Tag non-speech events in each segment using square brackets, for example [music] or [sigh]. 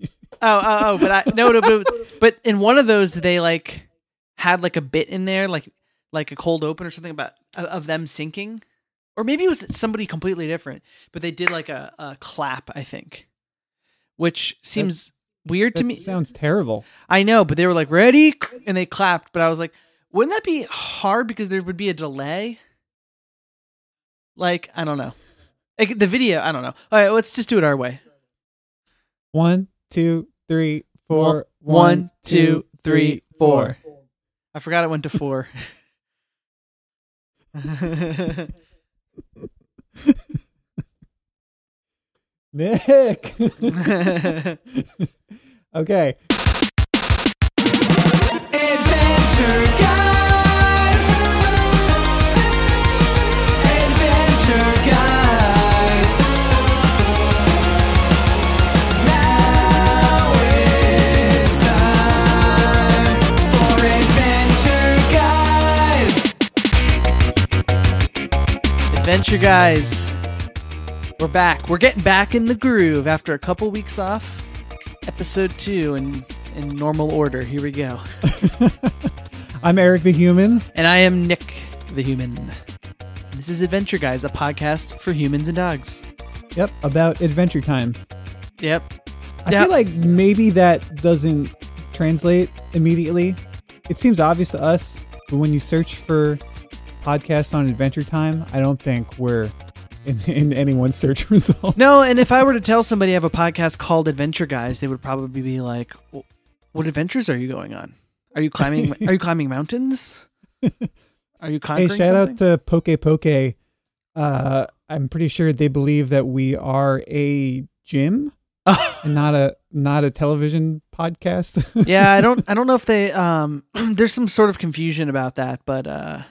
Oh, oh, oh! But I no, no, but, but in one of those, they like had like a bit in there, like like a cold open or something about of them syncing, or maybe it was somebody completely different. But they did like a, a clap, I think, which seems weird to That me. sounds terrible. I know, but they were like ready, and they clapped. But I was like, wouldn't that be hard because there would be a delay? Like I don't know, like the video. I don't know. All right, let's just do it our way. One, two, three, four. One, two, three, four. I forgot it went to four. [laughs] Nick. [laughs] [laughs] okay. Adventure Guys. Adventure guys, we're back. We're getting back in the groove after a couple weeks off. Episode two in in normal order. Here we go. [laughs] I'm Eric the Human. And I am Nick the Human. This is Adventure Guys, a podcast for humans and dogs. Yep, about Adventure Time. Yep. I Yeah. feel like maybe that doesn't translate immediately. It seems obvious to us, but when you search for podcasts on Adventure Time, I don't think we're in, in anyone's search [laughs] results. No, and if I were to tell somebody I have a podcast called Adventure Guys, they would probably be like, "What adventures are you going on? Are you climbing? [laughs] are you climbing mountains? Are you Hey, shout something?" out to Poke Poke. Uh, I'm pretty sure they believe that we are a gym [laughs] and not a not a television podcast. yeah, I don't I don't know if they um [clears throat] there's some sort of confusion about that, but uh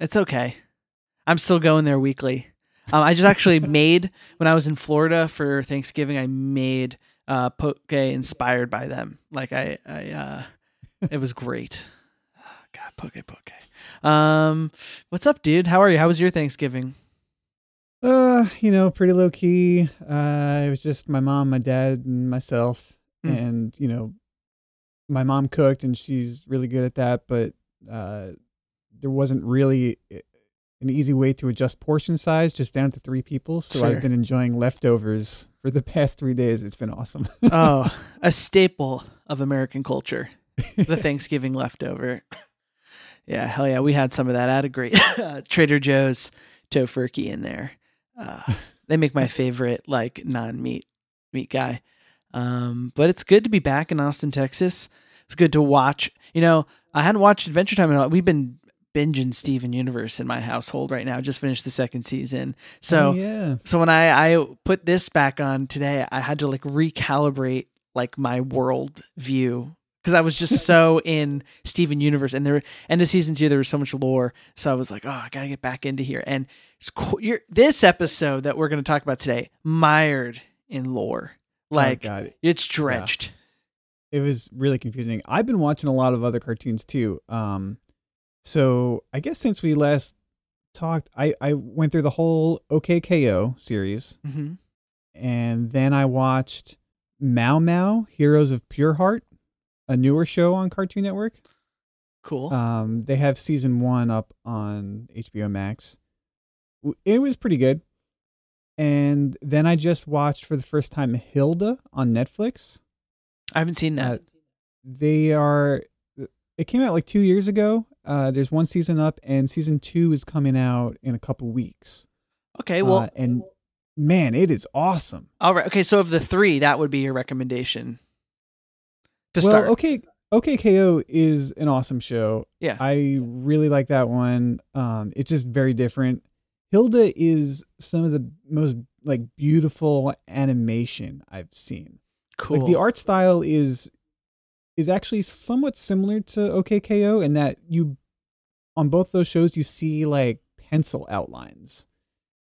it's okay. I'm still going there weekly. Um, I just actually [laughs] made when I was in Florida for Thanksgiving, I made uh poke inspired by them. Like I I uh it was great. [sighs] God, poke poke. Um what's up, dude? How are you? How was your Thanksgiving? Uh, you know, pretty low key. Uh, it was just my mom, my dad, and myself. Mm. And you know, my mom cooked, and she's really good at that. But uh, there wasn't really an easy way to adjust portion size, just down to three people. So Sure. I've been enjoying leftovers for the past three days. It's been awesome. [laughs] oh, a staple of American culture. the [laughs] Thanksgiving leftover. Yeah, hell yeah, we had some of that. I had a great uh, [laughs] Trader Joe's Tofurky in there. Uh, they make my favorite like non-meat meat guy. Um, but it's good to be back in Austin, Texas. It's good to watch. You know, I hadn't watched Adventure Time in a while. We've been binging Steven Universe in my household right now. Just finished the second season. So Oh, yeah, so when I I put this back on today, I had to like recalibrate like my world view because I was just [laughs] so in Steven Universe, and there end of season two there was so much lore, so I was like, oh, I gotta get back into here. And it's co- you're, this episode that we're gonna talk about today, mired in lore, like oh, it's drenched. it was really confusing. I've been watching a lot of other cartoons too. Um, so I guess since we last talked, I I went through the whole OK K.O. series, hmm and then I watched Mao Mao Heroes of Pure Heart, a newer show on Cartoon Network. Cool. Um, they have season one up on HBO Max. It was pretty good. And then I just watched for the first time Hilda on Netflix. I haven't seen that. uh, they are it came out like two years ago uh there's one season up and season two is coming out in a couple weeks okay, well, Uh, and man it is awesome all right. Okay, so of the three, that would be your recommendation to well start. okay okay ko is an awesome show Yeah. i really like that one um it's just very different hilda is some of the most like beautiful animation i've seen cool. Like the art style is is actually somewhat similar to OK K.O. in that you on both those shows you see like pencil outlines.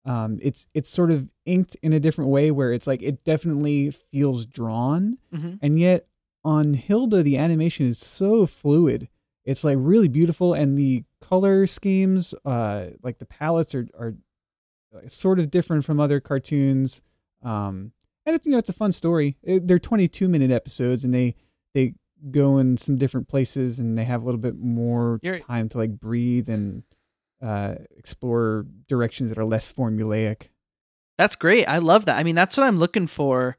Um, it's it's sort of inked in a different way where it's like it definitely feels drawn, Mhm. and yet on Hilda the animation is so fluid. It's like really beautiful, and the color schemes, uh, like the palettes are are sort of different from other cartoons. Um, and it's you know it's a fun story. It, they're 22 minute episodes, and they they go in some different places, and they have a little bit more You're- time to like breathe and uh, explore directions that are less formulaic. That's great. I love that. I mean, that's what I'm looking for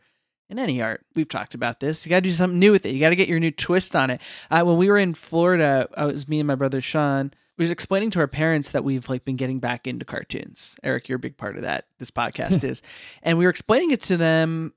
in any art. We've talked about this. You got to do something new with it. You got to get your new twist on it. Uh, when we were in Florida, uh, it was me and my brother Sean. We was explaining to our parents that we've like been getting back into cartoons. Eric, you're a big part of that. This podcast [laughs] is, and we were explaining it to them.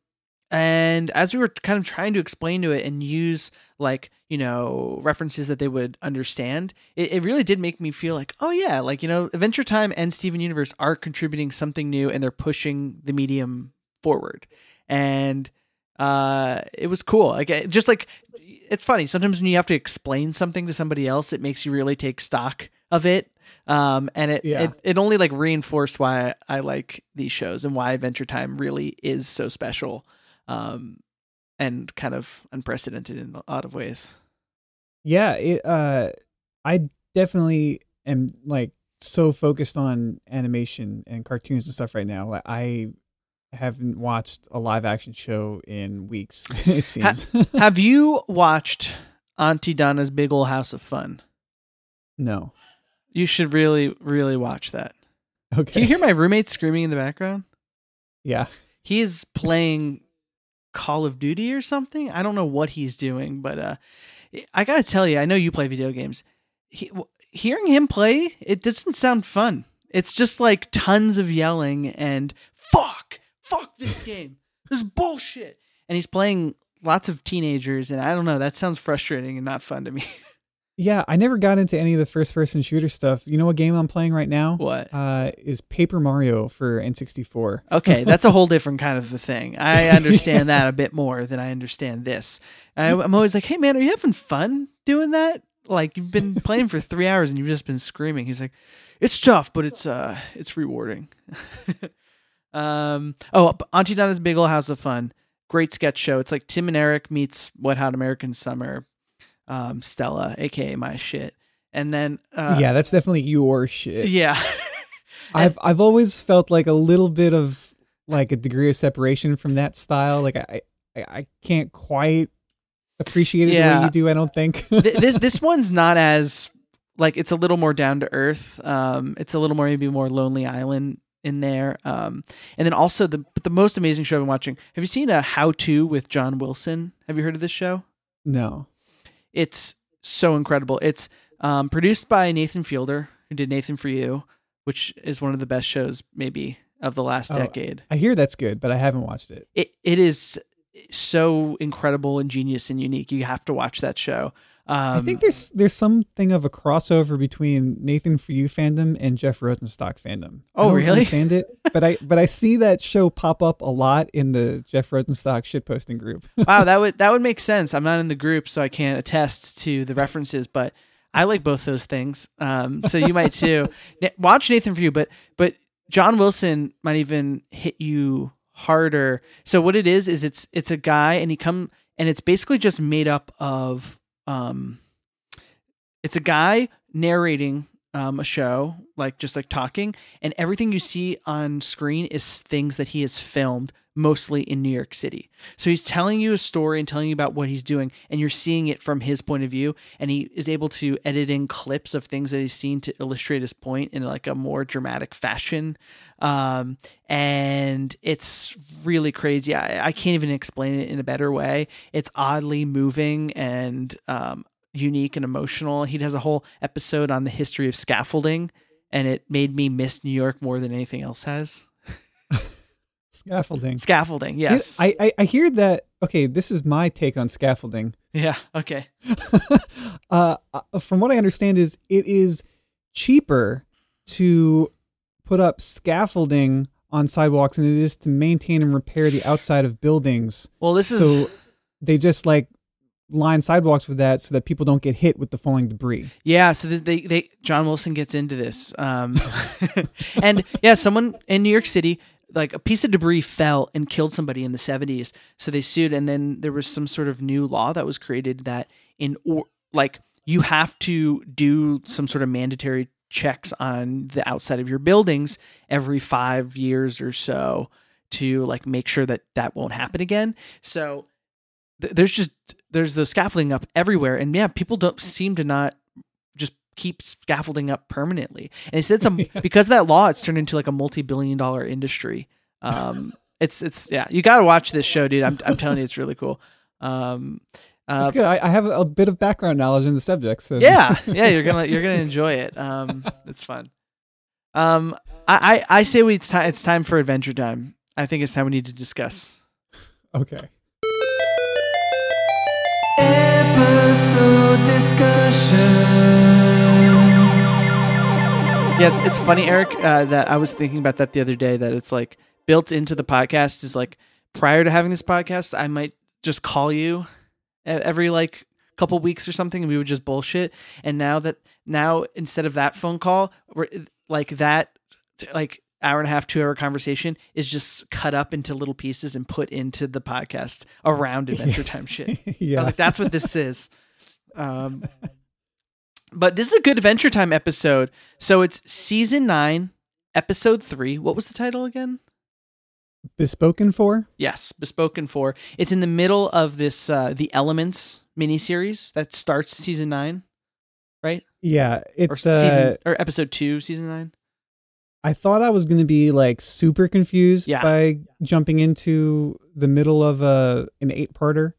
And as we were kind of trying to explain to it and use like you know references that they would understand, it, it really did make me feel like, oh yeah, like you know, Adventure Time and Steven Universe are contributing something new and they're pushing the medium forward. And uh, it was cool. Like just like it's funny sometimes when you have to explain something to somebody else, it makes you really take stock of it. Um, and it, Yeah. it it only like reinforced why I like these shows and why Adventure Time really is so special. Um, and kind of unprecedented in a lot of ways. Yeah, it, uh, I definitely am like so focused on animation and cartoons and stuff right now. Like I haven't watched a live action show in weeks. [laughs] It seems. Have [laughs] you watched Aunty Donna's Big Ol' House of Fun? no. You should really, really watch that. Okay. Can you hear my roommate screaming in the background? Yeah. He is playing Call of Duty or something. I don't know what he's doing, but uh, I gotta tell you, I know you play video games. He, w- hearing him play, it doesn't sound fun. It's just like tons of yelling and fuck, fuck this [laughs] game. This is bullshit. And he's playing lots of teenagers, and I don't know. That sounds frustrating and not fun to me. [laughs] Yeah, I never got into any of the first person shooter stuff. You know what game I'm playing right now? what? Uh, is Paper Mario for N64. Okay, [laughs] that's a whole different kind of a thing. I [laughs] understand that a bit more than I understand this. I, I'm always like, "Hey, man, are you having fun doing that? Like you've been [laughs] playing for three hours and you've just been screaming." He's like, "It's tough, but it's uh, it's rewarding." um. Oh, Aunty Donna's Big Ol' House of Fun, great sketch show. It's like Tim and Eric meets Wet Hot American Summer. Um, Stella, aka my shit, and then uh, yeah, that's definitely your shit. yeah. [laughs] I've I've always felt like a little bit of like a degree of separation from that style. Like I I, I can't quite appreciate it the way you do. I don't think. [laughs] This this one's not as like it's a little more down to earth. Um, it's a little more maybe more Lonely Island in there. Um, and then also the but the most amazing show I've been watching. Have you seen a How to with John Wilson? Have you heard of this show? no. It's so incredible. It's um, produced by Nathan Fielder, who did Nathan for You, which is one of the best shows maybe of the last Oh. decade. I hear that's good, but I haven't watched it. It it is so incredible and genius and unique. You have to watch that show. Um, I think there's there's something of a crossover between Nathan for You fandom and Jeff Rosenstock fandom. I Oh, don't really? Understand it, [laughs] but I but I see that show pop up a lot in the Jeff Rosenstock shitposting group. [laughs] wow, that would that would make sense. I'm not in the group, so I can't attest to the references, but I like both those things. Um, so you might too. [laughs] Watch Nathan for you, but but John Wilson might even hit you harder. So what it is is it's it's a guy, and he come and it's basically just made up of um, it's a guy narrating um, a show, like just like talking, and everything you see on screen is things that he has filmed, mostly in New York City. So he's telling you a story and telling you about what he's doing, and you're seeing it from his point of view. And he is able to edit in clips of things that he's seen to illustrate his point in like a more dramatic fashion. Um, and it's really crazy. I, I can't even explain it in a better way. It's oddly moving and um, unique and emotional. He has a whole episode on the history of scaffolding, and it made me miss New York more than anything else has. Scaffolding. Scaffolding, It- yes. I, I I hear that. Okay, this is my take on scaffolding. yeah. Okay. [laughs] uh, uh, from what I understand, is it is cheaper to put up scaffolding on sidewalks than it is to maintain and repair the outside of buildings. Well, this is So they just like line sidewalks with that so that people don't get hit with the falling debris. Yeah, so th- they they John Wilson gets into this, um, [laughs] and yeah, someone in New York City, like a piece of debris fell and killed somebody in the seventies, so they sued, and then there was some sort of new law that was created that in or like you have to do some sort of mandatory checks on the outside of your buildings every five years or so to like make sure that that won't happen again. So th- there's just there's the scaffolding up everywhere, and yeah, people don't seem to not keep scaffolding up permanently. And instead, [laughs] some because of that law, it's turned into like a multi-billion dollar industry. Um, [laughs] it's it's yeah, you got to watch this show, dude. I'm I'm telling you, it's really cool. Um, uh, That's good. I, I have a bit of background knowledge in the subject. So yeah, [laughs] yeah, you're gonna you're gonna enjoy it. Um, it's fun. Um, I I, I say we it's time it's time for adventure time. I think it's time we need to discuss. okay. Episode discussion. Yeah, it's, it's funny, Eric, uh, that I was thinking about that the other day. That it's like built into the podcast is like prior to having this podcast, I might just call you every like couple weeks or something, and we would just bullshit. And now that now instead of that phone call, we're, like that like hour and a half, two hour conversation is just cut up into little pieces and put into the podcast around [laughs] Adventure Time shit. [laughs] I yeah. was like, that's what this is. Um, but this is a good Adventure Time episode. So it's season nine, episode three. What was the title again? Bespoken for? Yes, Bespoken for. It's in the middle of this uh, the Elements miniseries that starts season nine, right? Yeah. Or It's season uh or episode two, season nine. I thought I was going to be like super confused Yeah. by jumping into the middle of a an eight parter,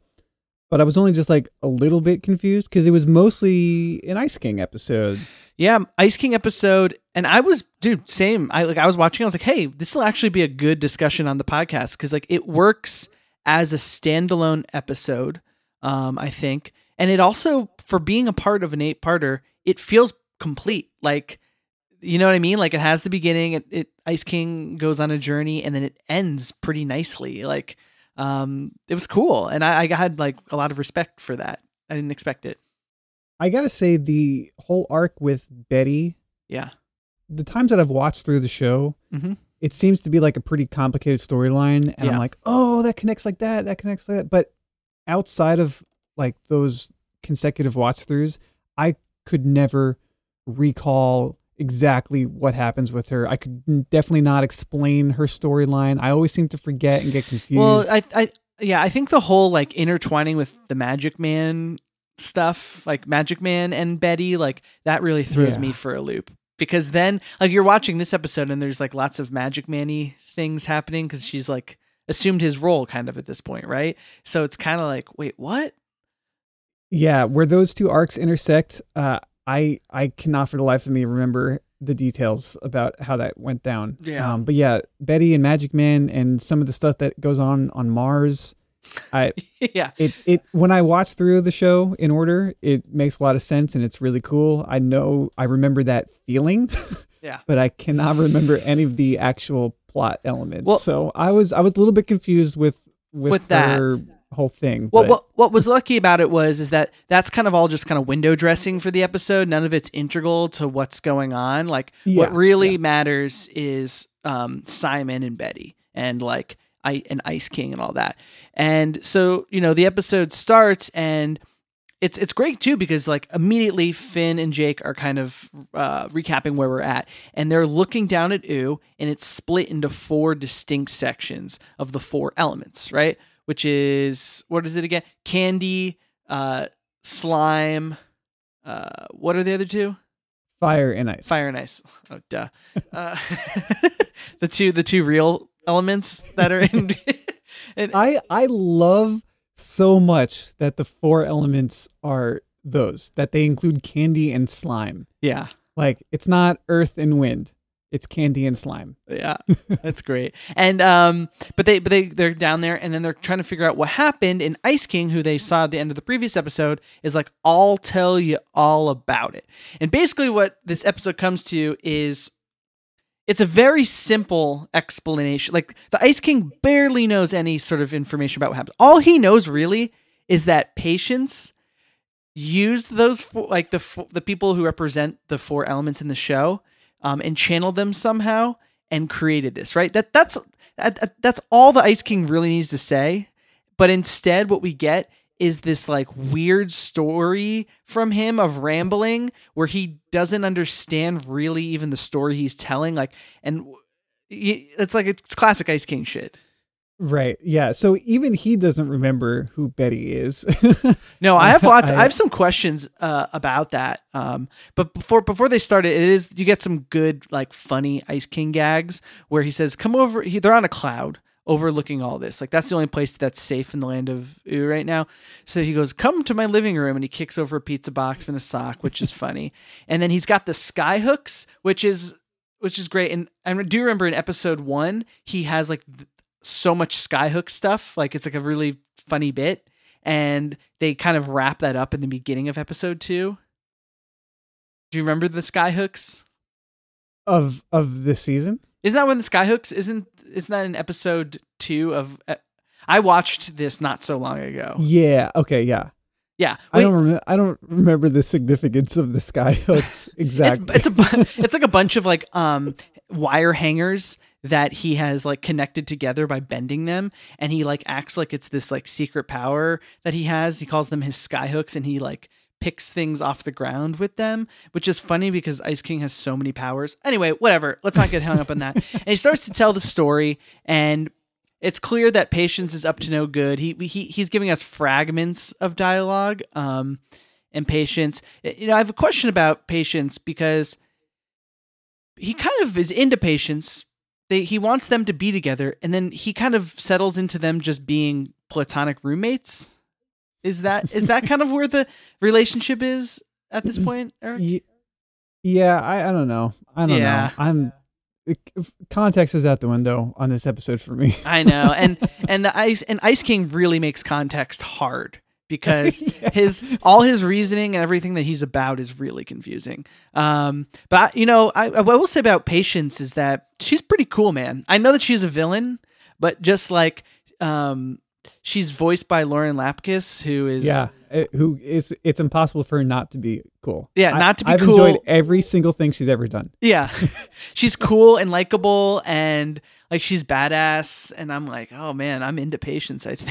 but I was only just like a little bit confused because it was mostly an Ice King episode. Yeah, Ice King episode, and I was, dude, same. I like, I was watching. I was like, hey, this will actually be a good discussion on the podcast because like it works as a standalone episode. Um, I think, and it also for being a part of an eight-parter, it feels complete. Like, you know what I mean? Like it has the beginning. It, it Ice King goes on a journey, and then it ends pretty nicely. Like, um, it was cool, and I, I had like a lot of respect for that. I didn't expect it. I gotta say, the whole arc with Betty, Yeah. the times that I've watched through the show, Mhm. it seems to be like a pretty complicated storyline, and Yeah. I'm like, oh, that connects like that, that connects like that. But outside of like those consecutive watch throughs, I could never recall exactly what happens with her. I could definitely not explain her storyline. I always seem to forget and get confused. Well, I, I, yeah, I think the whole like intertwining with the Magic Man stuff, like Magic Man and Betty, like that really throws Yeah. me for a loop. Because then, like, you're watching this episode and there's like lots of Magic Man-y things happening because she's like assumed his role kind of at this point, right? So it's kind of like, wait, what? Yeah, where those two arcs intersect, uh, I I cannot for the life of me remember the details about how that went down. Yeah. Um, but yeah, Betty and Magic Man and some of the stuff that goes on on Mars. I [laughs] yeah, it it when I watch through the show in order, it makes a lot of sense and it's really cool. I know I remember that feeling. [laughs] Yeah. But I cannot remember any of the actual plot elements. Well- so I was I was a little bit confused with with, With that. Whole thing. Well, but- what what was lucky about it was is that that's kind of all just kind of window dressing for the episode. None of it's integral to what's going on. Like what really yeah. matters is um, Simon and Betty and like I and Ice King and all that. And so you know the episode starts and it's it's great too because like immediately Finn and Jake are kind of uh, recapping where we're at, and they're looking down at Ooo, and it's split into four distinct sections of the four elements, right? Which is what is it again? Candy, uh, slime. Uh, what are the other two? fire and ice. Fire and ice. Oh, duh. Uh, [laughs] the two the two real elements that are in. [laughs] [laughs] and I I love so much that the four elements are those that they include candy and slime. yeah. Like it's not earth and wind. It's candy and slime. Yeah, that's great. And um, but they but they they're down there, and then they're trying to figure out what happened. And Ice King, who they saw at the end of the previous episode, is like, "I'll tell you all about it." And basically, what this episode comes to is, it's a very simple explanation. Like the Ice King barely knows any sort of information about what happened. All he knows really is that patience used those four, like the the people who represent the four elements in the show um, and channeled them somehow and created this right that that's that, that- that's all the ice king really needs to say but instead what we get is this like weird story from him of rambling where he doesn't understand really even the story he's telling like and it's like it's classic Ice King shit. Right. Yeah. So even he doesn't remember who Betty is. [laughs] No, I have lots. I, I- have some questions uh, about that. Um, but before before they start it, it is you get some good like funny Ice King gags where he says, "Come over." He, they're on a cloud overlooking all this. Like that's the only place that's safe in the land of Ooo right now. So he goes, "Come to my living room," and he kicks over a pizza box and a sock, which is funny. [laughs] And then he's got the sky hooks, which is which is great. And I do remember in episode one, he has like so much skyhook stuff. Like it's like a really funny bit. And they kind of wrap that up in the beginning of episode two. Do you remember the skyhooks? of of this season. Isn't that when the skyhooks isn't isn't that in episode two of uh, I watched this not so long ago. Yeah. Okay. Yeah. Yeah. I don't remember. I don't remember the significance of the skyhooks exactly. [laughs] It's, it's a it's like a bunch of like um wire hangers that he has like connected together by bending them and he like acts like it's this like secret power that he has. He calls them his skyhooks and he like picks things off the ground with them which is funny because ice king has so many powers. Anyway whatever. Let's not get hung up on that. [laughs] And he starts to tell the story and it's clear that patience is up to no good. He, he he's giving us fragments of dialogue um and patience you know i have a question about patience because he kind of is into patience. They he wants them to be together, and then he kind of settles into them just being platonic roommates. Is that is that kind of where the relationship is at this point, Eric? Yeah. I, I don't know. I don't Yeah. know. I'm. it- Context is out the window on this episode for me. I know, and [laughs] and the ice and Ice King really makes context hard because [laughs] Yeah. his all his reasoning and everything that he's about is really confusing. Um, but I, you know, I, what I will say about Patience is that she's pretty cool, man. I know that she's a villain, but just like um, she's voiced by Lauren Lapkus, who is Yeah. it- who is? It's impossible for her not to be cool. Yeah, not to be I've cool. enjoyed every single thing she's ever done. Yeah. [laughs] [laughs] she's cool and likable and like she's badass and I'm like, "Oh man, I'm into Patience, I think."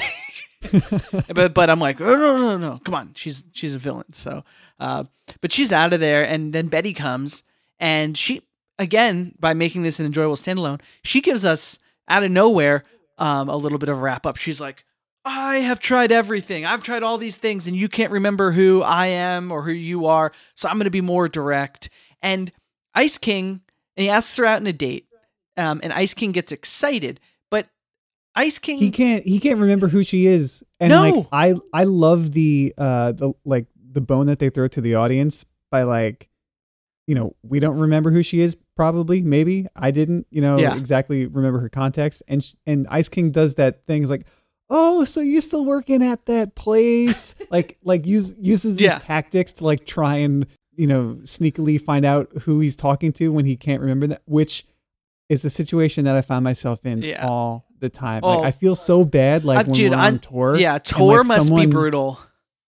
[laughs] but but I'm like, "Oh no, no, no. Come on. She's she's a villain." So, uh but she's out of there and then Betty comes and she again, by making this an enjoyable standalone, she gives us out of nowhere um a little bit of a wrap up. She's like, I have tried everything. I've tried all these things, and you can't remember who I am or who you are. So I'm going to be more direct. And Ice King, and he asks her out on a date, um, and Ice King gets excited, Ice King, he can't he can't remember who she is and No. like i i love the uh the like the bone that they throw to the audience by like you know we don't remember who she is probably maybe i didn't you know Yeah. exactly remember her context and sh- and ice king does that thing is like oh so you're still working at that place [laughs] like like use uses these Yeah. tactics to like try and you know sneakily find out who he's talking to when he can't remember that which is a situation that i find myself in Yeah. all the time Oh. like i feel so bad like Uh, when dude, we're I'm- on tour yeah, tour like, must be brutal.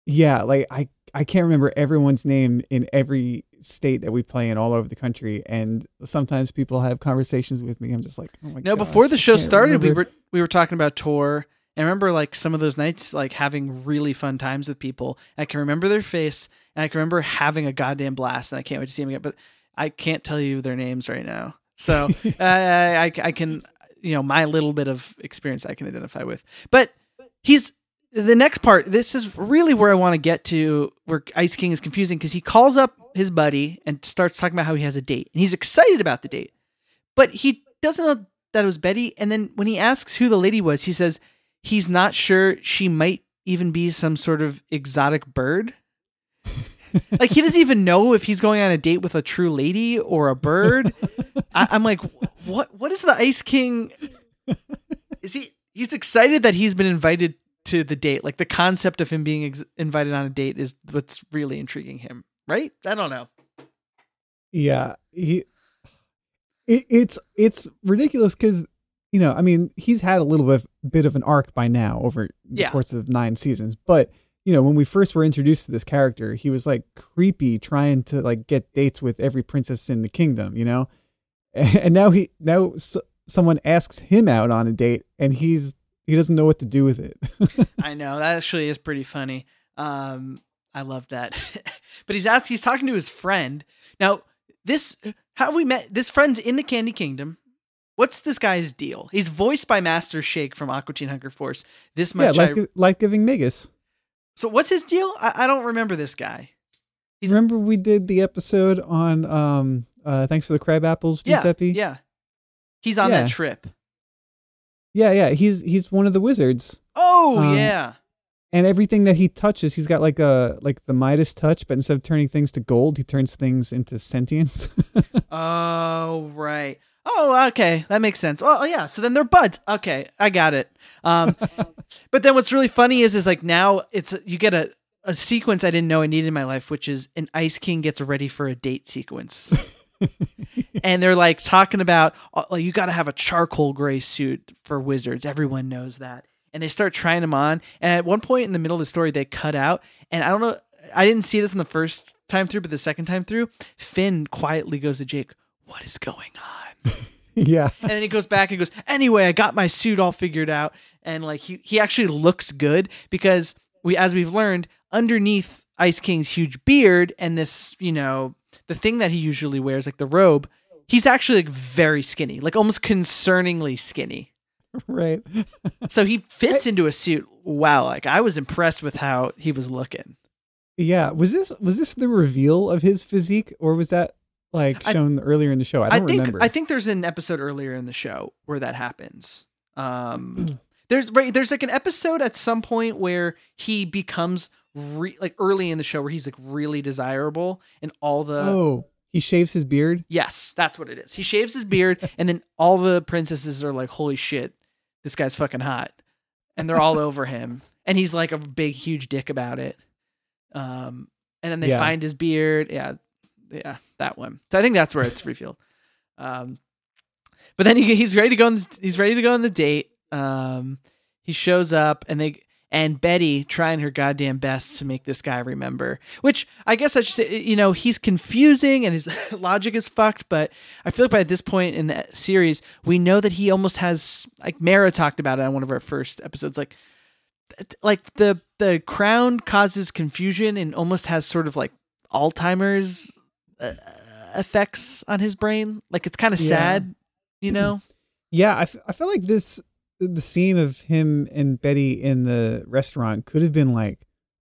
yeah like i i can't remember everyone's name in every state that we play in all over the country and sometimes people have conversations with me i'm just like oh my No, gosh, before the show started, we were we were talking about tour. I remember like some of those nights like having really fun times with people. I can remember their face and I can remember having a goddamn blast and I can't wait to see them again. But I can't tell you their names right now. So [laughs] uh, I, I I can you know my little bit of experience I can identify with. But he's the next part. This is really where I want to get to where Ice King is confusing because he calls up his buddy and starts talking about how he has a date and he's excited about the date, but he doesn't know that it was Betty. And then when he asks who the lady was, he says he's not sure she might even be some sort of exotic bird. Like he doesn't even know if he's going on a date with a true lady or a bird. I, I'm like, what? What is the Ice King? Is he? He's excited that he's been invited to the date. Like the concept of him being ex- invited on a date is what's really intriguing him, right? I don't know. Yeah, he. It, it's it's ridiculous because you know I mean he's had a little bit of, bit of an arc by now over the Yeah. course of nine seasons, but you know when we first were introduced to this character, he was like creepy trying to like get dates with every princess in the kingdom, you know, [laughs] and now he now s- someone asks him out on a date and he's he doesn't know what to do with it. [laughs] I know that actually is pretty funny. Um, I love that. [laughs] but he's asked. He's talking to his friend now. This how we met. This friend's in the Candy Kingdom. What's this guy's deal? He's voiced by Master Shake from Aqua Teen Hunger Force. This Yeah, much. life, I, life-giving Magus. So what's his deal? I, I don't remember this guy. He's- Remember we did the episode on um uh thanks for the crab apples, Yeah, yeah. He's on Yeah. that trip. yeah, yeah. He's he's one of the wizards. Oh Um, yeah. And everything that he touches, he's got like a like the Midas touch, but instead of turning things to gold, he turns things into sentience. [laughs] Oh right. Oh okay, that makes sense. Oh yeah, so then they're buds. Okay, I got it. Um, [laughs] but then what's really funny is is like now it's you get a a sequence I didn't know I needed in my life, which is an Ice King gets ready for a date sequence. [laughs] and they're like talking about like you got to have a charcoal gray suit for wizards. Everyone knows that. And they start trying them on. And at one point in the middle of the story, they cut out. And I don't know. I didn't see this in the first time through, but the second time through, Finn quietly goes to Jake, "What is going on?" [laughs] yeah. and then he goes back and goes, "Anyway, I got my suit all figured out." And like he he actually looks good because we as we've learned underneath Ice King's huge beard and this, you know, the thing that he usually wears like the robe, he's actually like very skinny, like almost concerningly skinny. Right. So he fits into a suit. Wow, like I was impressed with how he was looking. Yeah. Was this was this the reveal of his physique or was that like I- shown earlier in the show? I I, don't think remember. I think there's an episode earlier in the show where that happens. Um, there's right there's like an episode at some point where he becomes re- like early in the show where he's like really desirable and all the oh, he shaves his beard. yes that's what it is. He shaves his beard [laughs] and then all the princesses are like holy shit this guy's fucking hot and they're all over him [laughs] and he's like a big huge dick about it. Um, and then they Yeah. find his beard. Yeah, yeah, that one. So I think that's where it's revealed. Um, but then he, he's ready to go. On, he's ready to go on the date. Um, he shows up, and they and Betty trying her goddamn best to make this guy remember. Which I guess I should say, you know, he's confusing and his [laughs] logic is fucked. But I feel like by this point in the series, we know that he almost has like Mara talked about it on one of our first episodes, like like the the crown causes confusion and almost has sort of like Alzheimer's uh, effects on his brain. Like it's kind of Yeah. sad, you know. Yeah, I, f- I feel like this the scene of him and Betty in the restaurant could have been like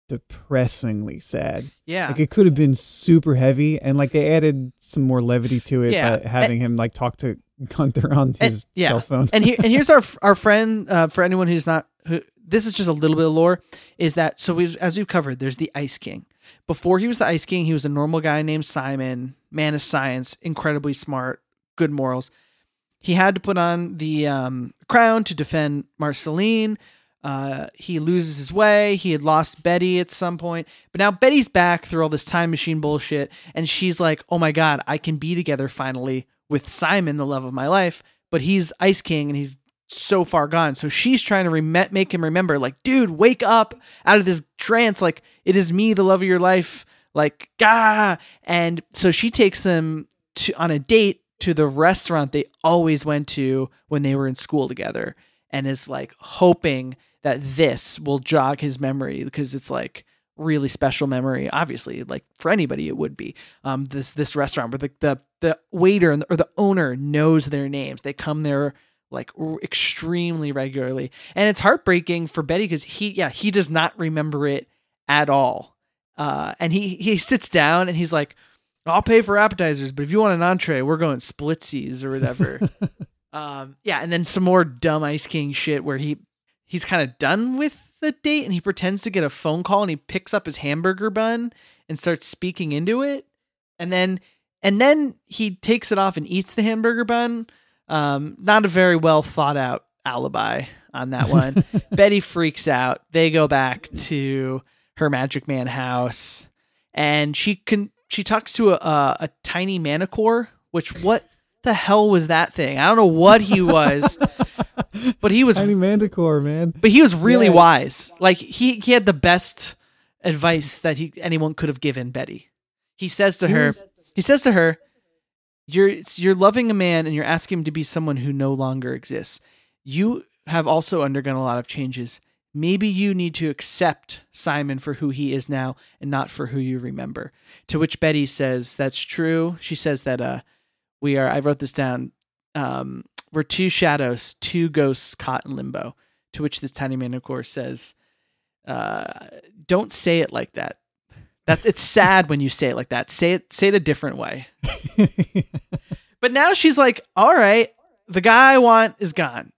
depressingly sad. Yeah. Like it could have been super heavy, and like they added some more levity to it Yeah. by having him like talk to Gunter on his yeah. cell phone. and here and here's our our friend uh, for anyone who's not who this is just a little bit of lore is that so we as we've covered there's the Ice King. Before he was the Ice King, he was a normal guy named Simon, man of science, incredibly smart, good morals. He had to put on the um, crown to defend Marceline. Uh, he loses his way. He had lost Betty at some point, but now Betty's back through all this time machine bullshit, and she's like, "Oh my god, I can be together finally with Simon, the love of my life." But he's Ice King, and he's so far gone. So she's trying to rem- make him remember, like, dude, wake up out of this trance. Like, it is me, the love of your life. Like, gah. And so she takes them to on a date to the restaurant they always went to when they were in school together, and is like hoping that this will jog his memory because it's like really special memory. Obviously, like for anybody, it would be. Um, this this restaurant where the the, the waiter or the owner knows their names. They come there like r- extremely regularly, and it's heartbreaking for Betty because he yeah he does not remember it at all. Uh, and he he sits down and he's like, "I'll pay for appetizers, but if you want an entree, we're going splitsies or whatever." [laughs] um, yeah, and then some more dumb Ice King shit where he he's kind of done with the date and he pretends to get a phone call and he picks up his hamburger bun and starts speaking into it, and then and then he takes it off and eats the hamburger bun. Um, not a very well thought out alibi on that one. [laughs] Betty freaks out. They go back to her Magic Man house, and she can she talks to a a, a tiny manticore. Which what the hell was that thing? I don't know what he was, [laughs] but he was Tiny Manticore, man. but he was really Yeah. wise. Like he he had the best advice that he anyone could have given Betty. He says to He her, was- he says to her, "You're you're loving a man and you're asking him to be someone who no longer exists. You have also undergone a lot of changes. Maybe you need to accept Simon for who he is now and not for who you remember." To which Betty says, "That's true." She says that uh we are I wrote this down um we're two shadows, two ghosts caught in limbo. To which this tiny man, of course, says, uh, "Don't say it like that. That's it's sad when you say it like that. Say it say it a different way." [laughs] But now she's like, "All right, the guy I want is gone,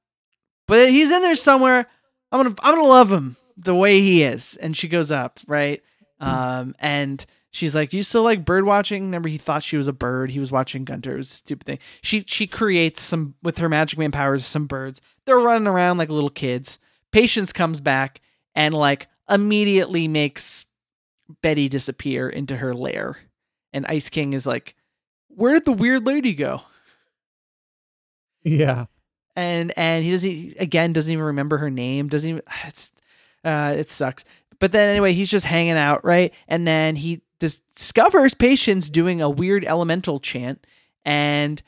but he's in there somewhere. I'm gonna I'm gonna love him the way he is." And she goes up, right? Um, and she's like, "Do you still like bird watching?" Remember, he thought she was a bird. He was watching Gunter. It was a stupid thing. She she creates some with her magic man powers some birds. They're running around like little kids. Patience comes back and like immediately makes Betty disappear into her lair. And Ice King is like, "Where did the weird lady go?" yeah. and and he doesn't he, again doesn't even remember her name doesn't even [sighs] it's uh it sucks but then anyway he's just hanging out right and then he dis- discovers patience doing a weird elemental chant and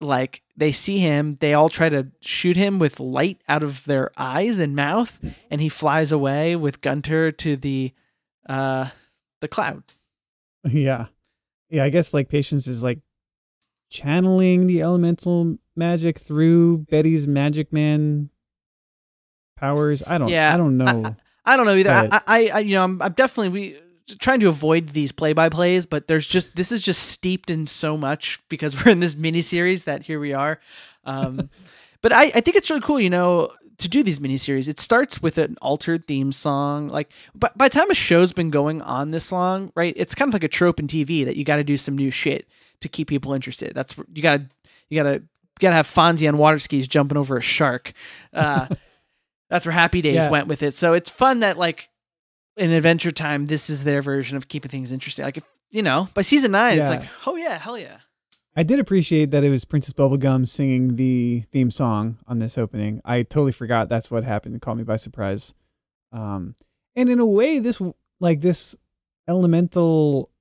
like they see him they all try to shoot him with light out of their eyes and mouth and he flies away with gunter to the uh the cloud. [laughs] Yeah. Yeah, I guess like patience is like channeling the elemental magic through Betty's magic man powers. I don't Yeah, I don't know. I don't know either. I, I, I, you know, I'm, I'm definitely we trying to avoid these play by plays, but there's just this is just steeped in so much because [laughs] we're in this miniseries that here we are. Um, [laughs] but I, I think it's really cool, you know, to do these miniseries. It starts with an altered theme song. Like, but by the time a show's been going on this long, right? It's kind of like a trope in TV that you got to do some new shit to keep people interested. That's you got to you got to you got to have Fonzie on water skis jumping over a shark. Uh, [laughs] that's where Happy Days Yeah. went with it. So it's fun that like in Adventure Time, this is their version of keeping things interesting. Like if you know, by season nine, Yeah. it's like, oh yeah, hell yeah. I did appreciate that it was Princess Bubblegum singing the theme song on this opening. I totally forgot that's what happened. It caught me by surprise. Um, and in a way, this like this elemental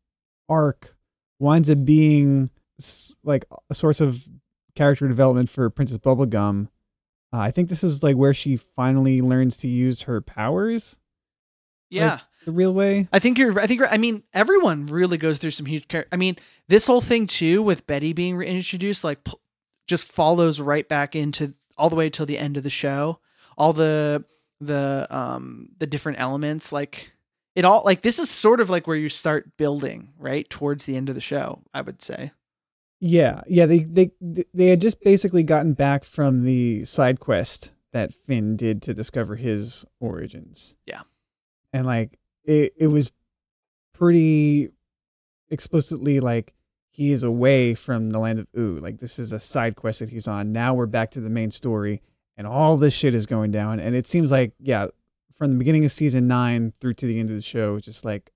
arc winds up being like a source of character development for Princess Bubblegum. Uh, I think this is like where she finally learns to use her powers Yeah. The real way. I think you're. I think. You're, I mean, everyone really goes through some huge. Char- I mean, this whole thing too with Betty being reintroduced, like, p- just follows right back into all the way till the end of the show. All the the um the different elements, like it all like this is sort of like where you start building right towards the end of the show. I would say. Yeah, yeah. They they they had just basically gotten back from the side quest that Finn did to discover his origins. Yeah. and like it it was pretty explicitly like he is away from the land of Ooo. Like this is a side quest that he's on. Now we're back to the main story, and all this shit is going down. And it seems like yeah, from the beginning of season nine through to the end of the show, it's just like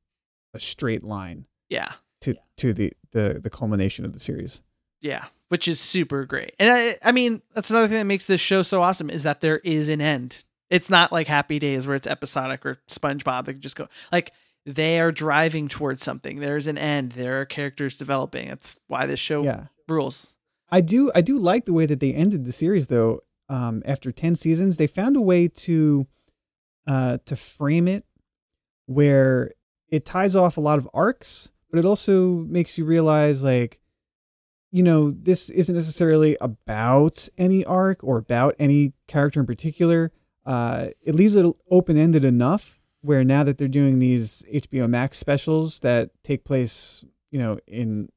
a straight line Yeah. to to the the the culmination of the series. Yeah, which is super great. And I, I mean, that's another thing that makes this show so awesome is that there is an end. It's not like Happy Days where it's episodic or SpongeBob that just go like they are driving towards something. There's an end. There are characters developing. That's why this show Yeah. rules. I do I do like the way that they ended the series though. Um, after ten seasons, they found a way to uh, to frame it where it ties off a lot of arcs, but it also makes you realize like, you know, this isn't necessarily about any arc or about any character in particular. Uh, it leaves it open ended enough where now that they're doing these HBO Max specials that take place, you know, in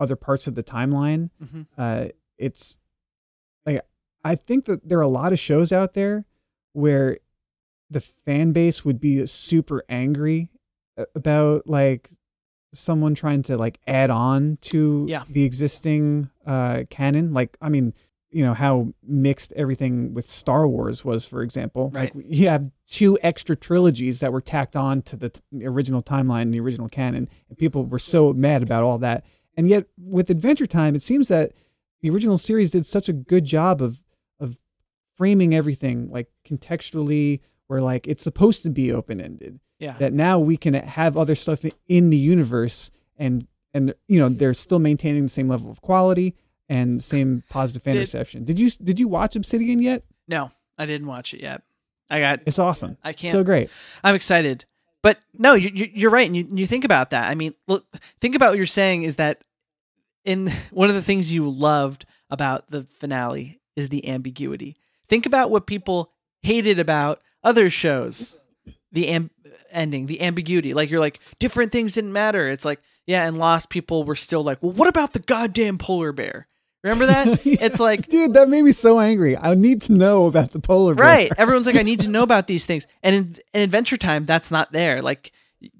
other parts of the timeline, Mhm. uh, it's like I think that there are a lot of shows out there where the fan base would be super angry about like someone trying to like add on to Yeah. the existing uh canon like i mean you know how mixed everything with star wars was for example Right. like you have two extra trilogies that were tacked on to the, t- the original timeline the original canon and people were so mad about all that and yet with adventure time it seems that the original series did such a good job of of framing everything like contextually where like it's supposed to be open ended Yeah. that now we can have other stuff in the universe and and you know they're still maintaining the same level of quality and same positive fan Did- reception. Did you did you watch Obsidian yet? no, I didn't watch it yet. I got It's awesome. I can't So great. I'm excited. But no, you, you, you're right. And you, you think about that. I mean, look, think about what you're saying is that in [laughs] one of the things you loved about the finale is the ambiguity. Think about what people hated about other shows. The am- ending, the ambiguity. Like you're like different things didn't matter. It's like yeah, and Lost people were still like, well, what about the goddamn polar bear? Remember that? [laughs] It's like dude, that made me so angry. I need to know about the polar bear. right. [laughs] Everyone's like, I need to know about these things. And in, in Adventure Time, that's not there. Like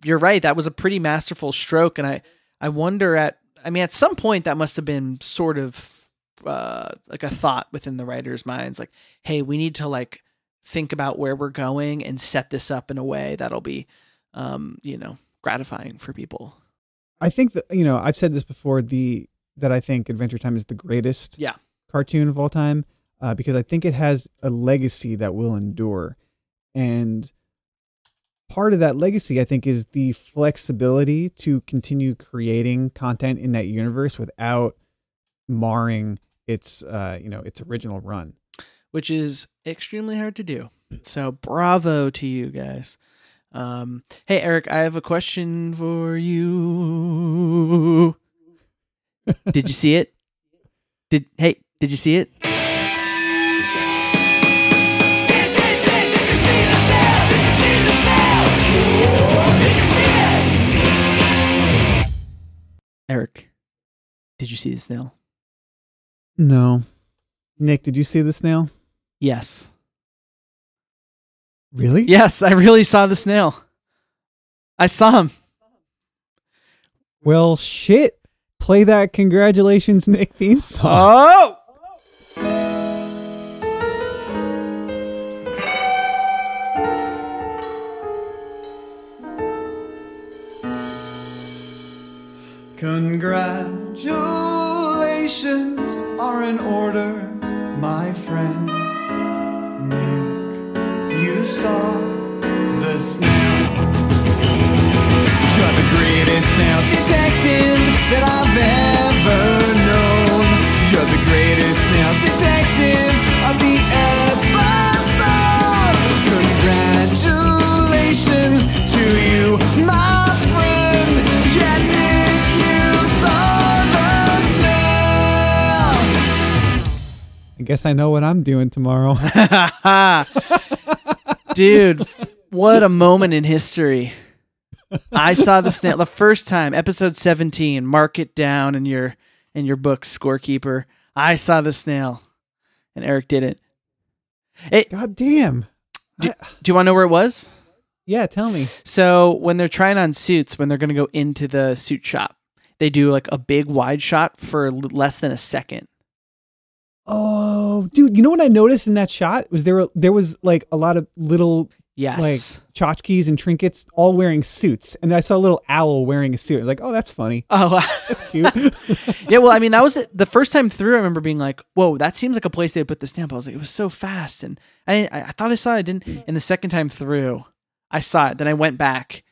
you're right. That was a pretty masterful stroke, and I I wonder at I mean at some point that must have been sort of uh, like a thought within the writers' minds, like, hey, we need to like think about where we're going and set this up in a way that'll be, um, you know, gratifying for people. I think that you know I've said this before. The that I think Adventure Time is the greatest Yeah. cartoon of all time uh, because I think it has a legacy that will endure, and part of that legacy I think is the flexibility to continue creating content in that universe without marring its uh, you know its original run. which is extremely hard to do. So bravo to you guys. Um, hey Eric, I have a question for you. Did you see it? Did hey, did you see it? Eric, did you see the snail? No, Nick, did you see the snail? Yes. Really? Yes, I really saw the snail. I saw him. Well, shit. Play that congratulations Nick theme song. Oh! I guess I know what I'm doing tomorrow. [laughs] [laughs] Dude, what a moment in history. I saw the snail the first time, episode 17. Mark it down in your in your book, scorekeeper. I saw the snail. And Eric didn't. It, God damn. do you want to know where it was? Yeah, tell me. So when they're trying on suits, when they're going to go into the suit shop, they do like a big wide shot for l- less than a second. Oh, dude, you know what I noticed in that shot was there were, there was like a lot of little Yes. like tchotchkes and trinkets all wearing suits, and I saw a little owl wearing a suit. I was like, oh, that's funny. [laughs] oh, wow. That's cute. [laughs] yeah. Well, I mean, that was the first time through. I remember being like, "Whoa, that seems like a place they put the stamp." I was like, it was so fast, and I didn't, I, I thought I saw it. I didn't. And the second time through, I saw it. Then I went back.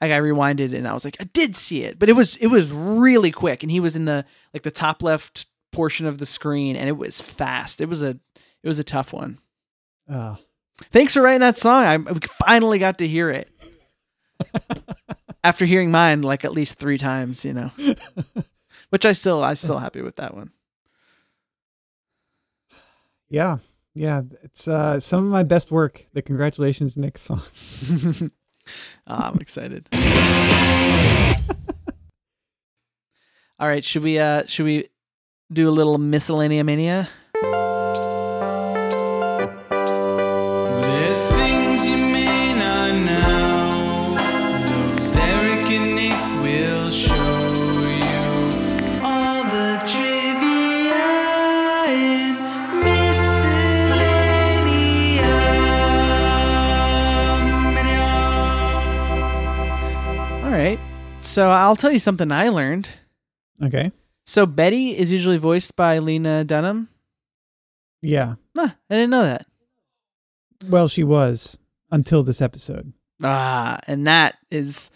Like I rewinded, and I was like, I did see it, but it was it was really quick, and he was in the like the top left portion of the screen, and it was fast. It was a it was a tough one. Oh, Thanks for writing that song. I finally got to hear it. [laughs] After hearing mine like at least three times, you know. [laughs] Which I still I still happy with that one. yeah, yeah. It's uh, some of my best work. The congratulations Nick song. [laughs] Ah, I'm excited. All right, should we uh should we do a little miscellanea mania? There's things you may not know. Those Eric and Nick will show you all the trivia in miscellanea. All right. So I'll tell you something I learned. Okay. So Betty is usually voiced by Lena Dunham. Yeah. Huh, I didn't know that. Well, she was until this episode. Ah, and that is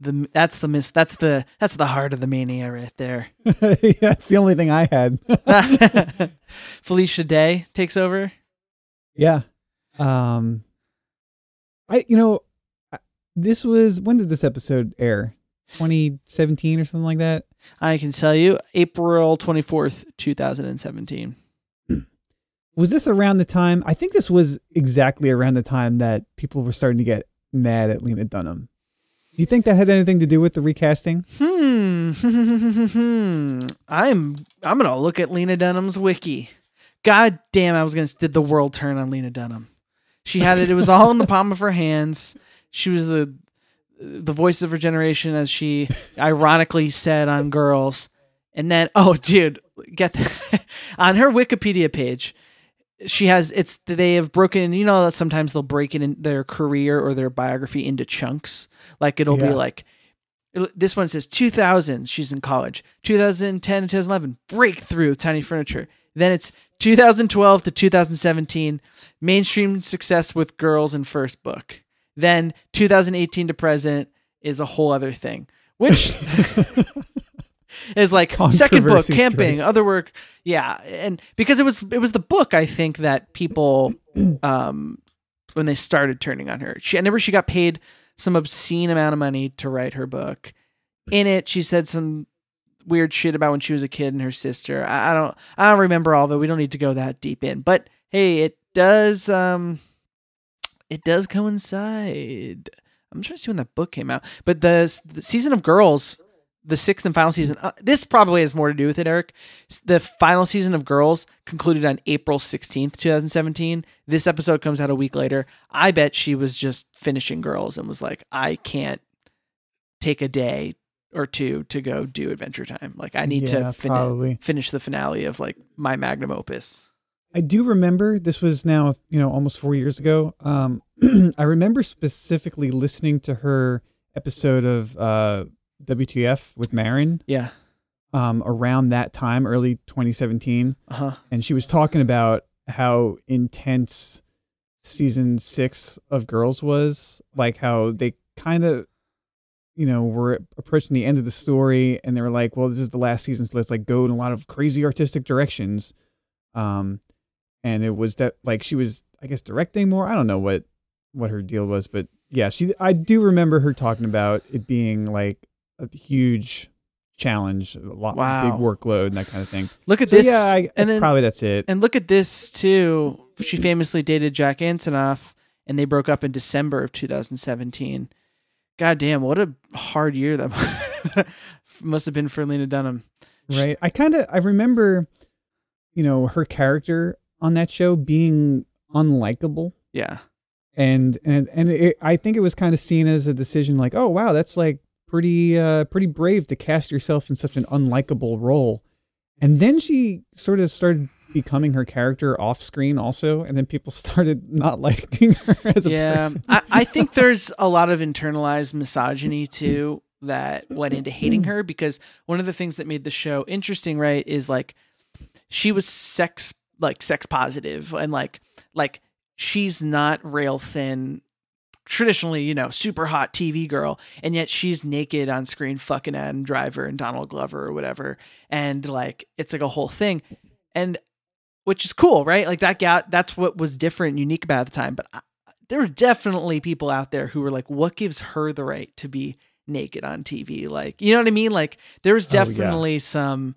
the that's the miss that's the that's the heart of the mania right there. [laughs] That's the only thing I had. [laughs] [laughs] Felicia Day takes over. yeah. Um. I you know, this was when did this episode air? 2017 or something like that. I can tell you, April twenty fourth, two thousand and seventeen. was this around the time? I think this was exactly around the time that people were starting to get mad at Lena Dunham. Do you think that had anything to do with the recasting? Hmm. [laughs] I'm I'm gonna look at Lena Dunham's wiki. God damn! I was gonna did the world turn on Lena Dunham. She had it. It was all in the palm of her hands. She was the the voice of her generation, as she [laughs] ironically said on Girls. And then, oh, dude, get that. [laughs] on her Wikipedia page. She has it's they have broken. You know, that sometimes they'll break it in their career or their biography into chunks. Like it'll be like this one says 2000 she's in college 2010 to 2011 breakthrough tiny furniture then it's 2012 to 2017 mainstream success with girls in first book then 2018 to present is a whole other thing which [laughs] is like second book camping strikes. other work. Yeah and because it was it was the book i think that people [clears throat] um when they started turning on her she i remember she got paid some obscene amount of money to write her book. In it she said some weird shit about when she was a kid and her sister. I, I don't i don't remember all of it. We don't need to go that deep in but hey it does um it does coincide. I'm trying to see when that book came out but the, the season of girls the sixth and final season uh, this probably has more to do with it eric. The final season of girls concluded on april 16th 2017 this episode comes out a week later. I bet she was just finishing girls and was like i can't take a day or two to go do adventure time. Like i need Yeah, to probably. finish the finale of like my magnum opus I do remember this was now, you know, almost four years ago. Um, [clears throat] I remember specifically listening to her episode of uh, WTF with Maron yeah um, around that time, early 2017. uh-huh And she was talking about how intense season six of Girls was, like how they kind of, you know, were approaching the end of the story and they were like, well, this is the last season, so let's like go in a lot of crazy artistic directions. Um, and it was that like she was, I guess, directing more. I don't know what what her deal was, but yeah, she. I do remember her talking about it being like a huge challenge, a lot Wow. big workload and that kind of thing. look at So this yeah, I, and then probably that's it. And look at this too. She famously dated Jack Antonoff, and they broke up in December of 2017. God damn, what a hard year that [laughs] must have been for Lena Dunham. right i kind of i remember you know her character on that show being unlikable. Yeah, and and and it, i think it was kind of seen as a decision like oh wow that's like pretty uh pretty brave to cast yourself in such an unlikable role. And then she sort of started becoming her character off screen also and then people [laughs] started not liking her as a yeah. person. I, I [laughs] think there's a lot of internalized misogyny too that went into hating her because one of the things that made the show interesting, right, is like she was sex like sex positive and like like she's not rail thin traditionally, you know, super hot TV girl, and yet she's naked on screen fucking Adam Driver and Donald Glover or whatever. And like it's like a whole thing. And which is cool, right? Like that got that's what was different and unique about the time. But I, there were definitely people out there who were like, what gives her the right to be naked on TV? Like, you know what I mean? Like there was Oh, yeah. definitely some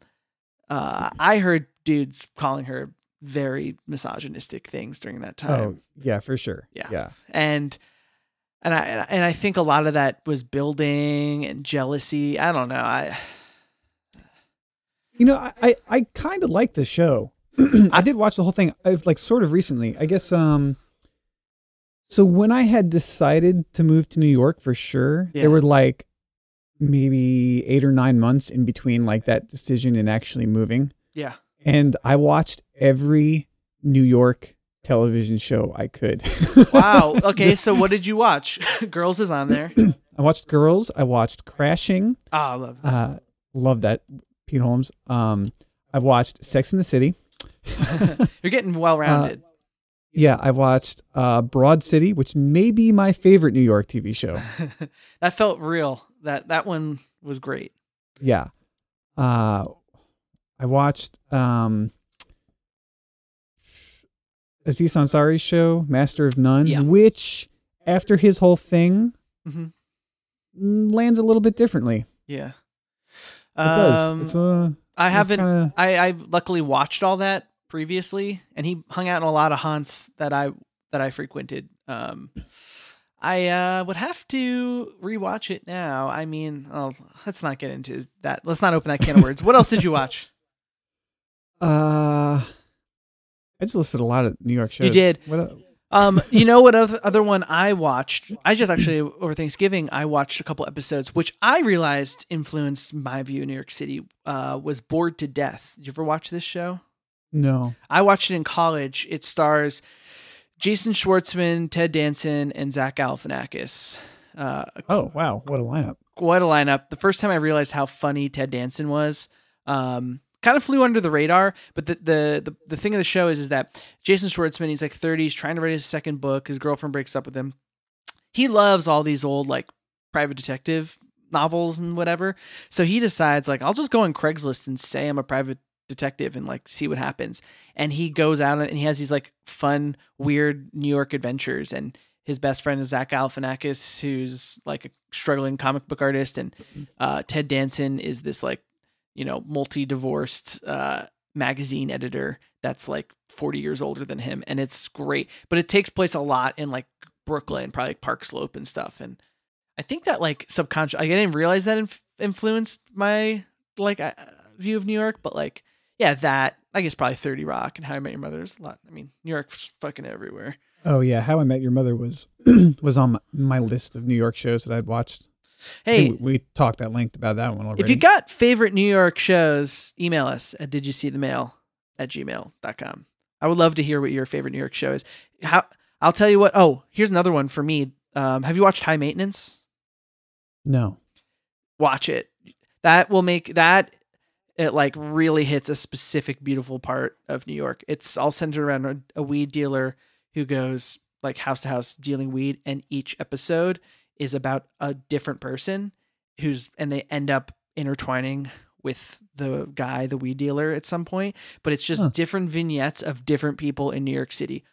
uh I heard dudes calling her very misogynistic things during that time oh yeah for sure Yeah. yeah and and I and I think a lot of that was building and jealousy. I don't know. I You know, I I, I kind of like the show. [clears throat] I did watch the whole thing, uh, like sort of recently. I guess. Um. So when I had decided to move to New York for sure, Yeah. there were like maybe eight or nine months in between like that decision and actually moving, yeah. And I watched every New York television show I could. [laughs] Wow. [laughs] Okay. so what did you watch? [laughs] Girls is on there. [clears throat] I watched Girls. I watched Crashing. Oh, I love that. Uh, love that Pete Holmes. Um, I watched Sex in the City. You're getting well rounded. Yeah, I watched uh, Broad City, which may be my favorite New York TV show. that felt real. That that one was great. Yeah. Uh, I watched um, Aziz Ansari's show, Master of None, Yeah. which, after his whole thing, hmm mm, lands a little bit differently. Yeah. It does. Um, It's, uh, I haven't. kinda- I I luckily watched all that previously, and he hung out in a lot of haunts that I that I frequented. Um, I uh, would have to rewatch it now. I mean, oh, let's not get into that. Let's not open that can of words. What else did you watch? [laughs] Uh, I just listed a lot of New York shows. You did. What? el- Um, you know what other, other one I watched? I just actually over Thanksgiving I watched a couple episodes, which I realized influenced my view of New York City. Uh, was Bored to Death. Did you ever watch this show? No. I watched it in college. It stars Jason Schwartzman, Ted Danson, and Zach Galifianakis. Uh, Oh wow, what a lineup! quite a lineup. The first time I realized how funny Ted Danson was, um, kind of flew under the radar. But the, the the the thing of the show is is that Jason Schwartzman, he's like 30, he's trying to write his second book. His girlfriend breaks up with him. He loves all these old like private detective novels and whatever. So he decides like I'll just go on Craigslist and say I'm a private detective and like see what happens. And he goes out and he has these like fun, weird New York adventures. And his best friend is Zach Galifianakis, who's like a struggling comic book artist, and uh, Ted Danson is this like you know multi-divorced uh, magazine editor that's like 40 years older than him, and it's great. But it takes place a lot in like Brooklyn, probably like Park Slope and stuff. And I think that like subconscious, I didn't realize that inf- influenced my like uh, view of New York, but like yeah, that I guess probably 30 Rock and How I Met Your Mother is a lot. I mean, New York's fucking everywhere. Oh yeah, How I Met Your Mother was [clears throat] was on my list of New York shows that I'd watched. Hey, we, we talked at length about that one already. If you got favorite New York shows, email us at did you see the snail at gmail.com. I would love to hear what your favorite New York show is. How I'll tell you what. Oh, here's another one for me. Um, have you watched High Maintenance? no, Watch it. That will make that it like really hits a specific beautiful part of New York. It's all centered around a, a weed dealer who goes like house to house dealing weed, and each episode is about a different person who's and they end up intertwining with the guy, the weed dealer at some point. But it's just Huh. different vignettes of different people in New York City,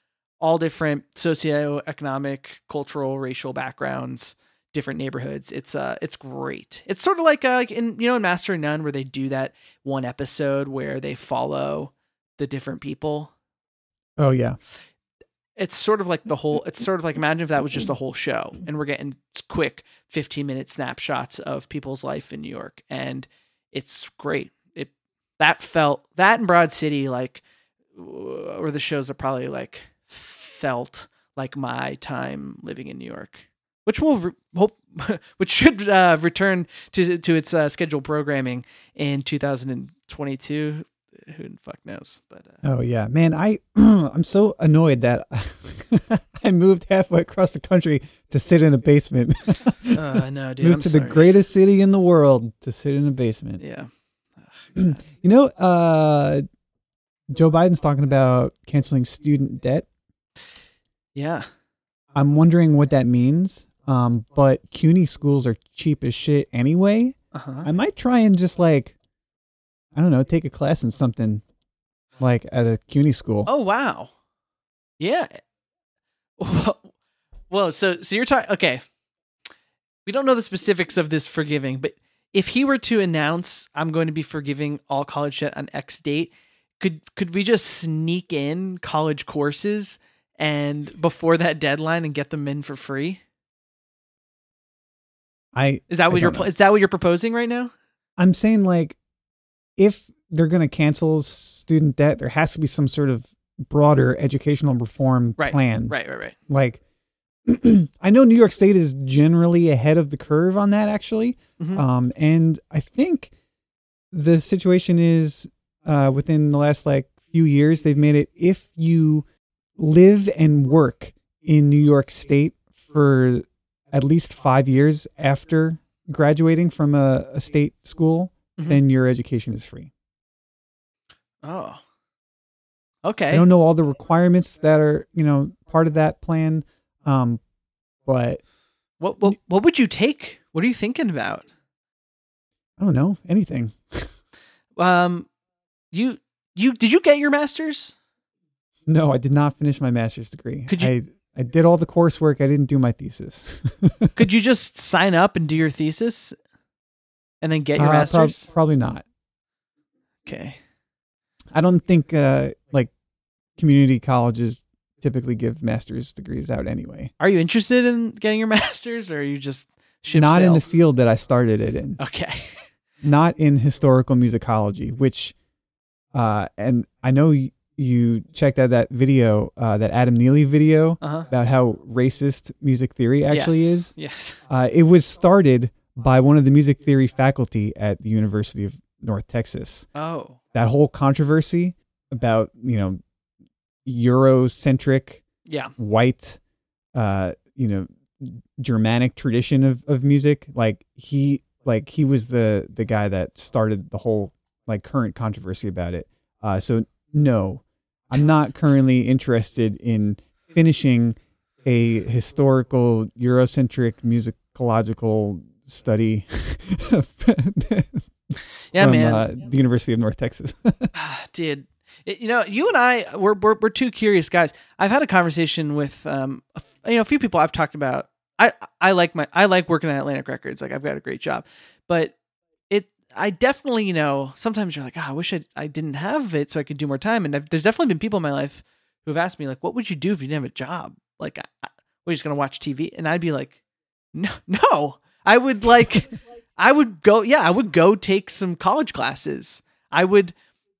all different socioeconomic, cultural, racial backgrounds, different neighborhoods. It's uh it's great. It's sort of like uh, like in you know in Master and None where they do that one episode where they follow the different people oh yeah, it's sort of like the whole it's sort of like imagine if that was just the whole show and we're getting quick 15 minute snapshots of people's life in new york and it's great. It that felt that in broad city like w- or the shows that probably like felt like my time living in new york which will re- hope [laughs] which should uh, return to to its uh, scheduled programming in 2022 [laughs] who the fuck knows but uh, oh yeah, man. I [clears throat] I'm so annoyed that [laughs] I moved halfway across the country to sit in a basement. [laughs] uh no dude moved I'm to the greatest city in the world to sit in a basement. yeah [clears throat] You know, uh, Joe Biden's talking about canceling student debt. Yeah. I'm wondering what that means. Um, but CUNY schools are cheap as shit anyway. Uh huh. I might try and just like, I don't know, take a class in something like at a CUNY school. Oh wow. Yeah. Well, So so you're talking. Okay. We don't know the specifics of this forgiving, but if he were to announce, "I'm going to be forgiving all college debt on X date," could could we just sneak in college courses and before that deadline and get them in for free? I Is that what you're know. is that what you're proposing right now? I'm saying like, if they're going to cancel student debt, there has to be some sort of broader educational reform Right. plan. Right. Right. Right. Like, [clears throat] I know New York State is generally ahead of the curve on that, actually. Mhm. Um, and I think the situation is uh, within the last like few years, they've made it if you live and work in New York State for at least five years after graduating from a, a state school, Mhm. then your education is free. Oh. Okay. I don't know all the requirements that are, you know, part of that plan. Um, but What what what would you take? What are you thinking about? I don't know anything. Um, you you did you get your master's? No, I did not finish my master's degree. Could you- I, I did all the coursework. I didn't do my thesis. [laughs] Could you just sign up and do your thesis, and then get your Uh, prob- master's? probably not. okay. I don't think uh, like community colleges typically give master's degrees out anyway. Are you interested in getting your [laughs] master's, or are you just Not in the field that I started it in. Okay. [laughs] Not in historical musicology, which, uh, and I know y- you checked out that video, uh, that Adam Neely video Uh huh. about how racist music theory actually is. Yes. Uh, it was started by one of the music theory faculty at the University of North Texas. Oh. That whole controversy about, you know, Eurocentric, Yeah. white, uh, you know, Germanic tradition of, of music. Like he, like he was the, the guy that started the whole like current controversy about it. Uh, so no, I'm not currently interested in finishing a historical Eurocentric musicological study Yeah, from man. Uh, the University of North Texas. [laughs] dude. It- you know you and i we're, we're, we're two curious guys. I've had a conversation with um a, you know a few people i've talked about. I i like my i like working at atlantic records. Like i've got a great job. But it i definitely you know sometimes you're like oh, i wish I, I didn't have it so i could do more time. And I've, there's definitely been people in my life who have asked me like what would you do if you didn't have a job? Like I, I, we're just gonna watch tv and i'd be like no [laughs] no i would like i would go yeah i would go take some college classes i would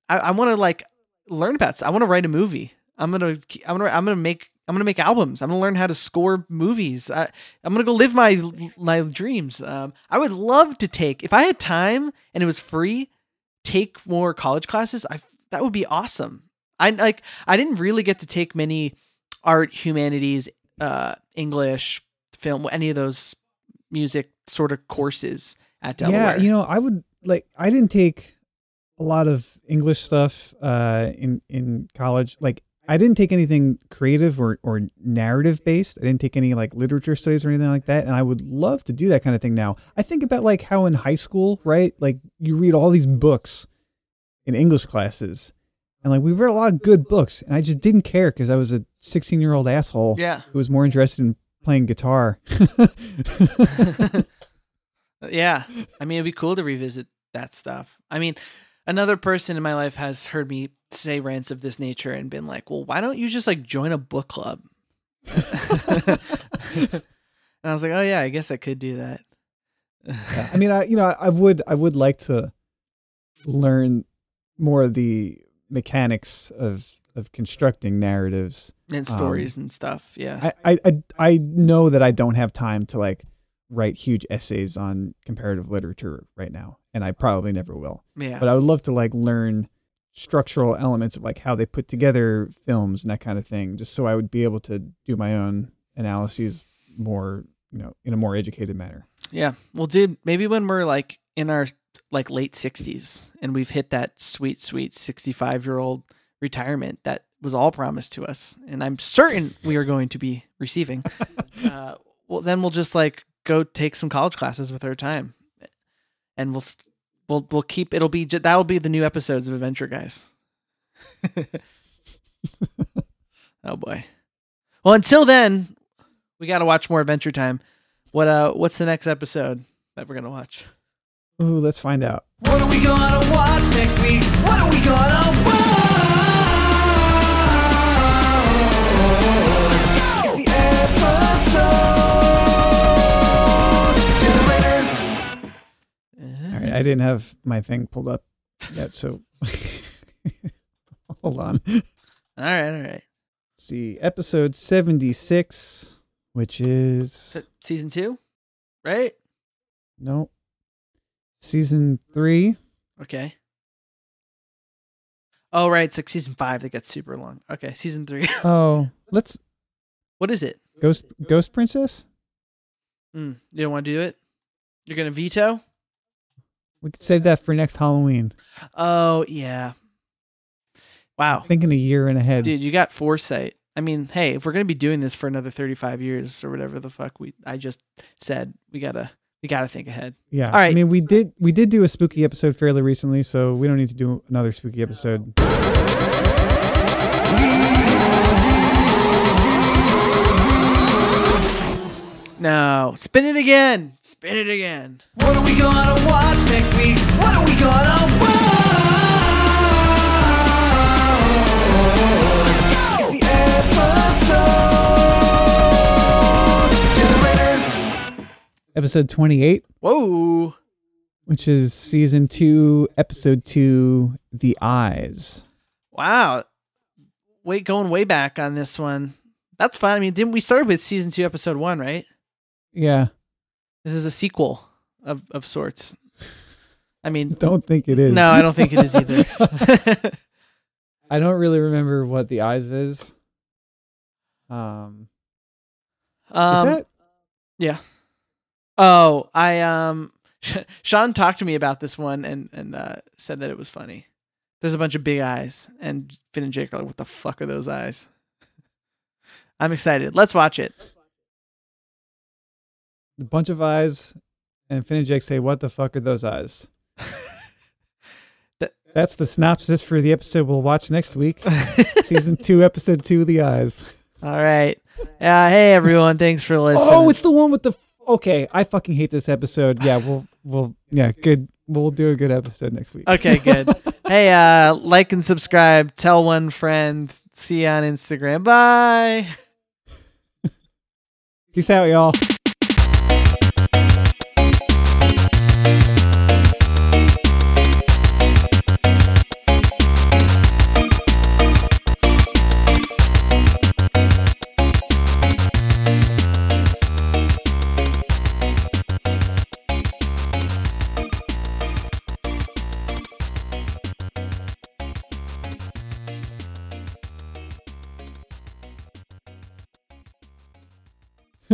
I, I want to like learn about. I want to write a movie. I'm gonna. I'm gonna. I'm gonna make. I'm gonna make albums. I'm gonna learn how to score movies. I, I'm gonna go live my my dreams. Um, I would love to take if I had time and it was free. Take more college classes. I that would be awesome. I like. I didn't really get to take many art, humanities, uh, English, film, any of those music sort of courses at Delaware. Yeah, you know, I would like I didn't take a lot of English stuff uh in in college. Like I didn't take anything creative or or narrative based. I didn't take any like literature studies or anything like that, and I would love to do that kind of thing now. I think about like how in high school, right? Like you read all these books in English classes. And like we read a lot of good books, and I just didn't care because I was a 16 year old asshole yeah. who was more interested in playing guitar. [laughs] [laughs] yeah. I mean, it'd be cool to revisit that stuff. I mean, another person in my life has heard me say rants of this nature and been like, well, why don't you just like join a book club? [laughs] and I was like, oh, yeah, I guess I could do that. Yeah, I mean, I you know, I, would I would like to learn more of the mechanics of of constructing narratives. and Um, stories and stuff. Yeah. I I I know that I don't have time to like write huge essays on comparative literature right now, and I probably never will. yeah. But I would love to like learn structural elements of like how they put together films and that kind of thing, just so I would be able to do my own analyses more, you know, in a more educated manner. Yeah. Well, dude, maybe when we're like in our like late 60s and we've hit that sweet, sweet 65 year old retirement that was all promised to us, and I'm certain we are going to be receiving, [laughs] uh, well, then we'll just like go take some college classes with her time, and we'll we'll we'll keep it'll be that'll be the new episodes of Adventure Guys. [laughs] oh boy. Well, until then, we got to watch more Adventure Time. What uh what's the next episode that we're going to watch? Ooh, let's find out. What are we gonna watch didn't have my thing pulled up yet, so [laughs] hold on. All right, all right. Let's see, episode seventy-six, which is Season 2? Right? no season three. Okay. Oh, right. It's like season 5 that gets super long. Okay, season 3. [laughs] Oh, let's what is it? Ghost Ghost Princess. Mm, you don't want to do it? You're going to veto? We could save that for next Halloween. Oh, yeah. Wow. Thinking a year and ahead. Dude, you got foresight. I mean, hey, if we're gonna be doing this for another thirty-five years or whatever the fuck we I just said, we gotta we gotta think ahead. Yeah. All right. I mean, we did we did do a spooky episode fairly recently, so we don't need to do another spooky episode. No, No. Spin it again. Spin it again. What are we gonna watch next week? What are we gonna watch? It's the episode. Episode 28. Whoa. Which is season two, episode two, The Eyes. Wow. Wait, going way back on this one. That's fine. I mean, didn't we start with season two, episode one, right? Yeah, This is a sequel of, of sorts. I mean, [laughs] don't think it is. no, I don't think it is either. [laughs] [laughs] I don't really remember what The Eyes is. Um, um, is that Yeah. Oh, I um, Sean talked to me about this one and and uh, said that it was funny. There's a bunch of big eyes, and Finn and Jake are like, "What the fuck are those eyes?" I'm excited. Let's watch it. A bunch of eyes? And Finn and Jake say, "What the fuck are those eyes?" [laughs] That- That's the synopsis for the episode we'll watch next week. [laughs] Season two, episode two, The Eyes. All right. Uh, hey everyone, thanks for listening. Oh, it's the one with the. Okay, I fucking hate this episode. Yeah, we'll we'll yeah, good. We'll do a good episode next week. okay. Good. [laughs] hey, uh, like and subscribe. Tell one friend. See you on Instagram. Bye. Peace out, y'all.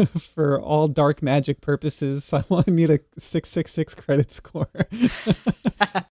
[laughs] For all dark magic purposes, [laughs] I want to need a six six six credit score. [laughs]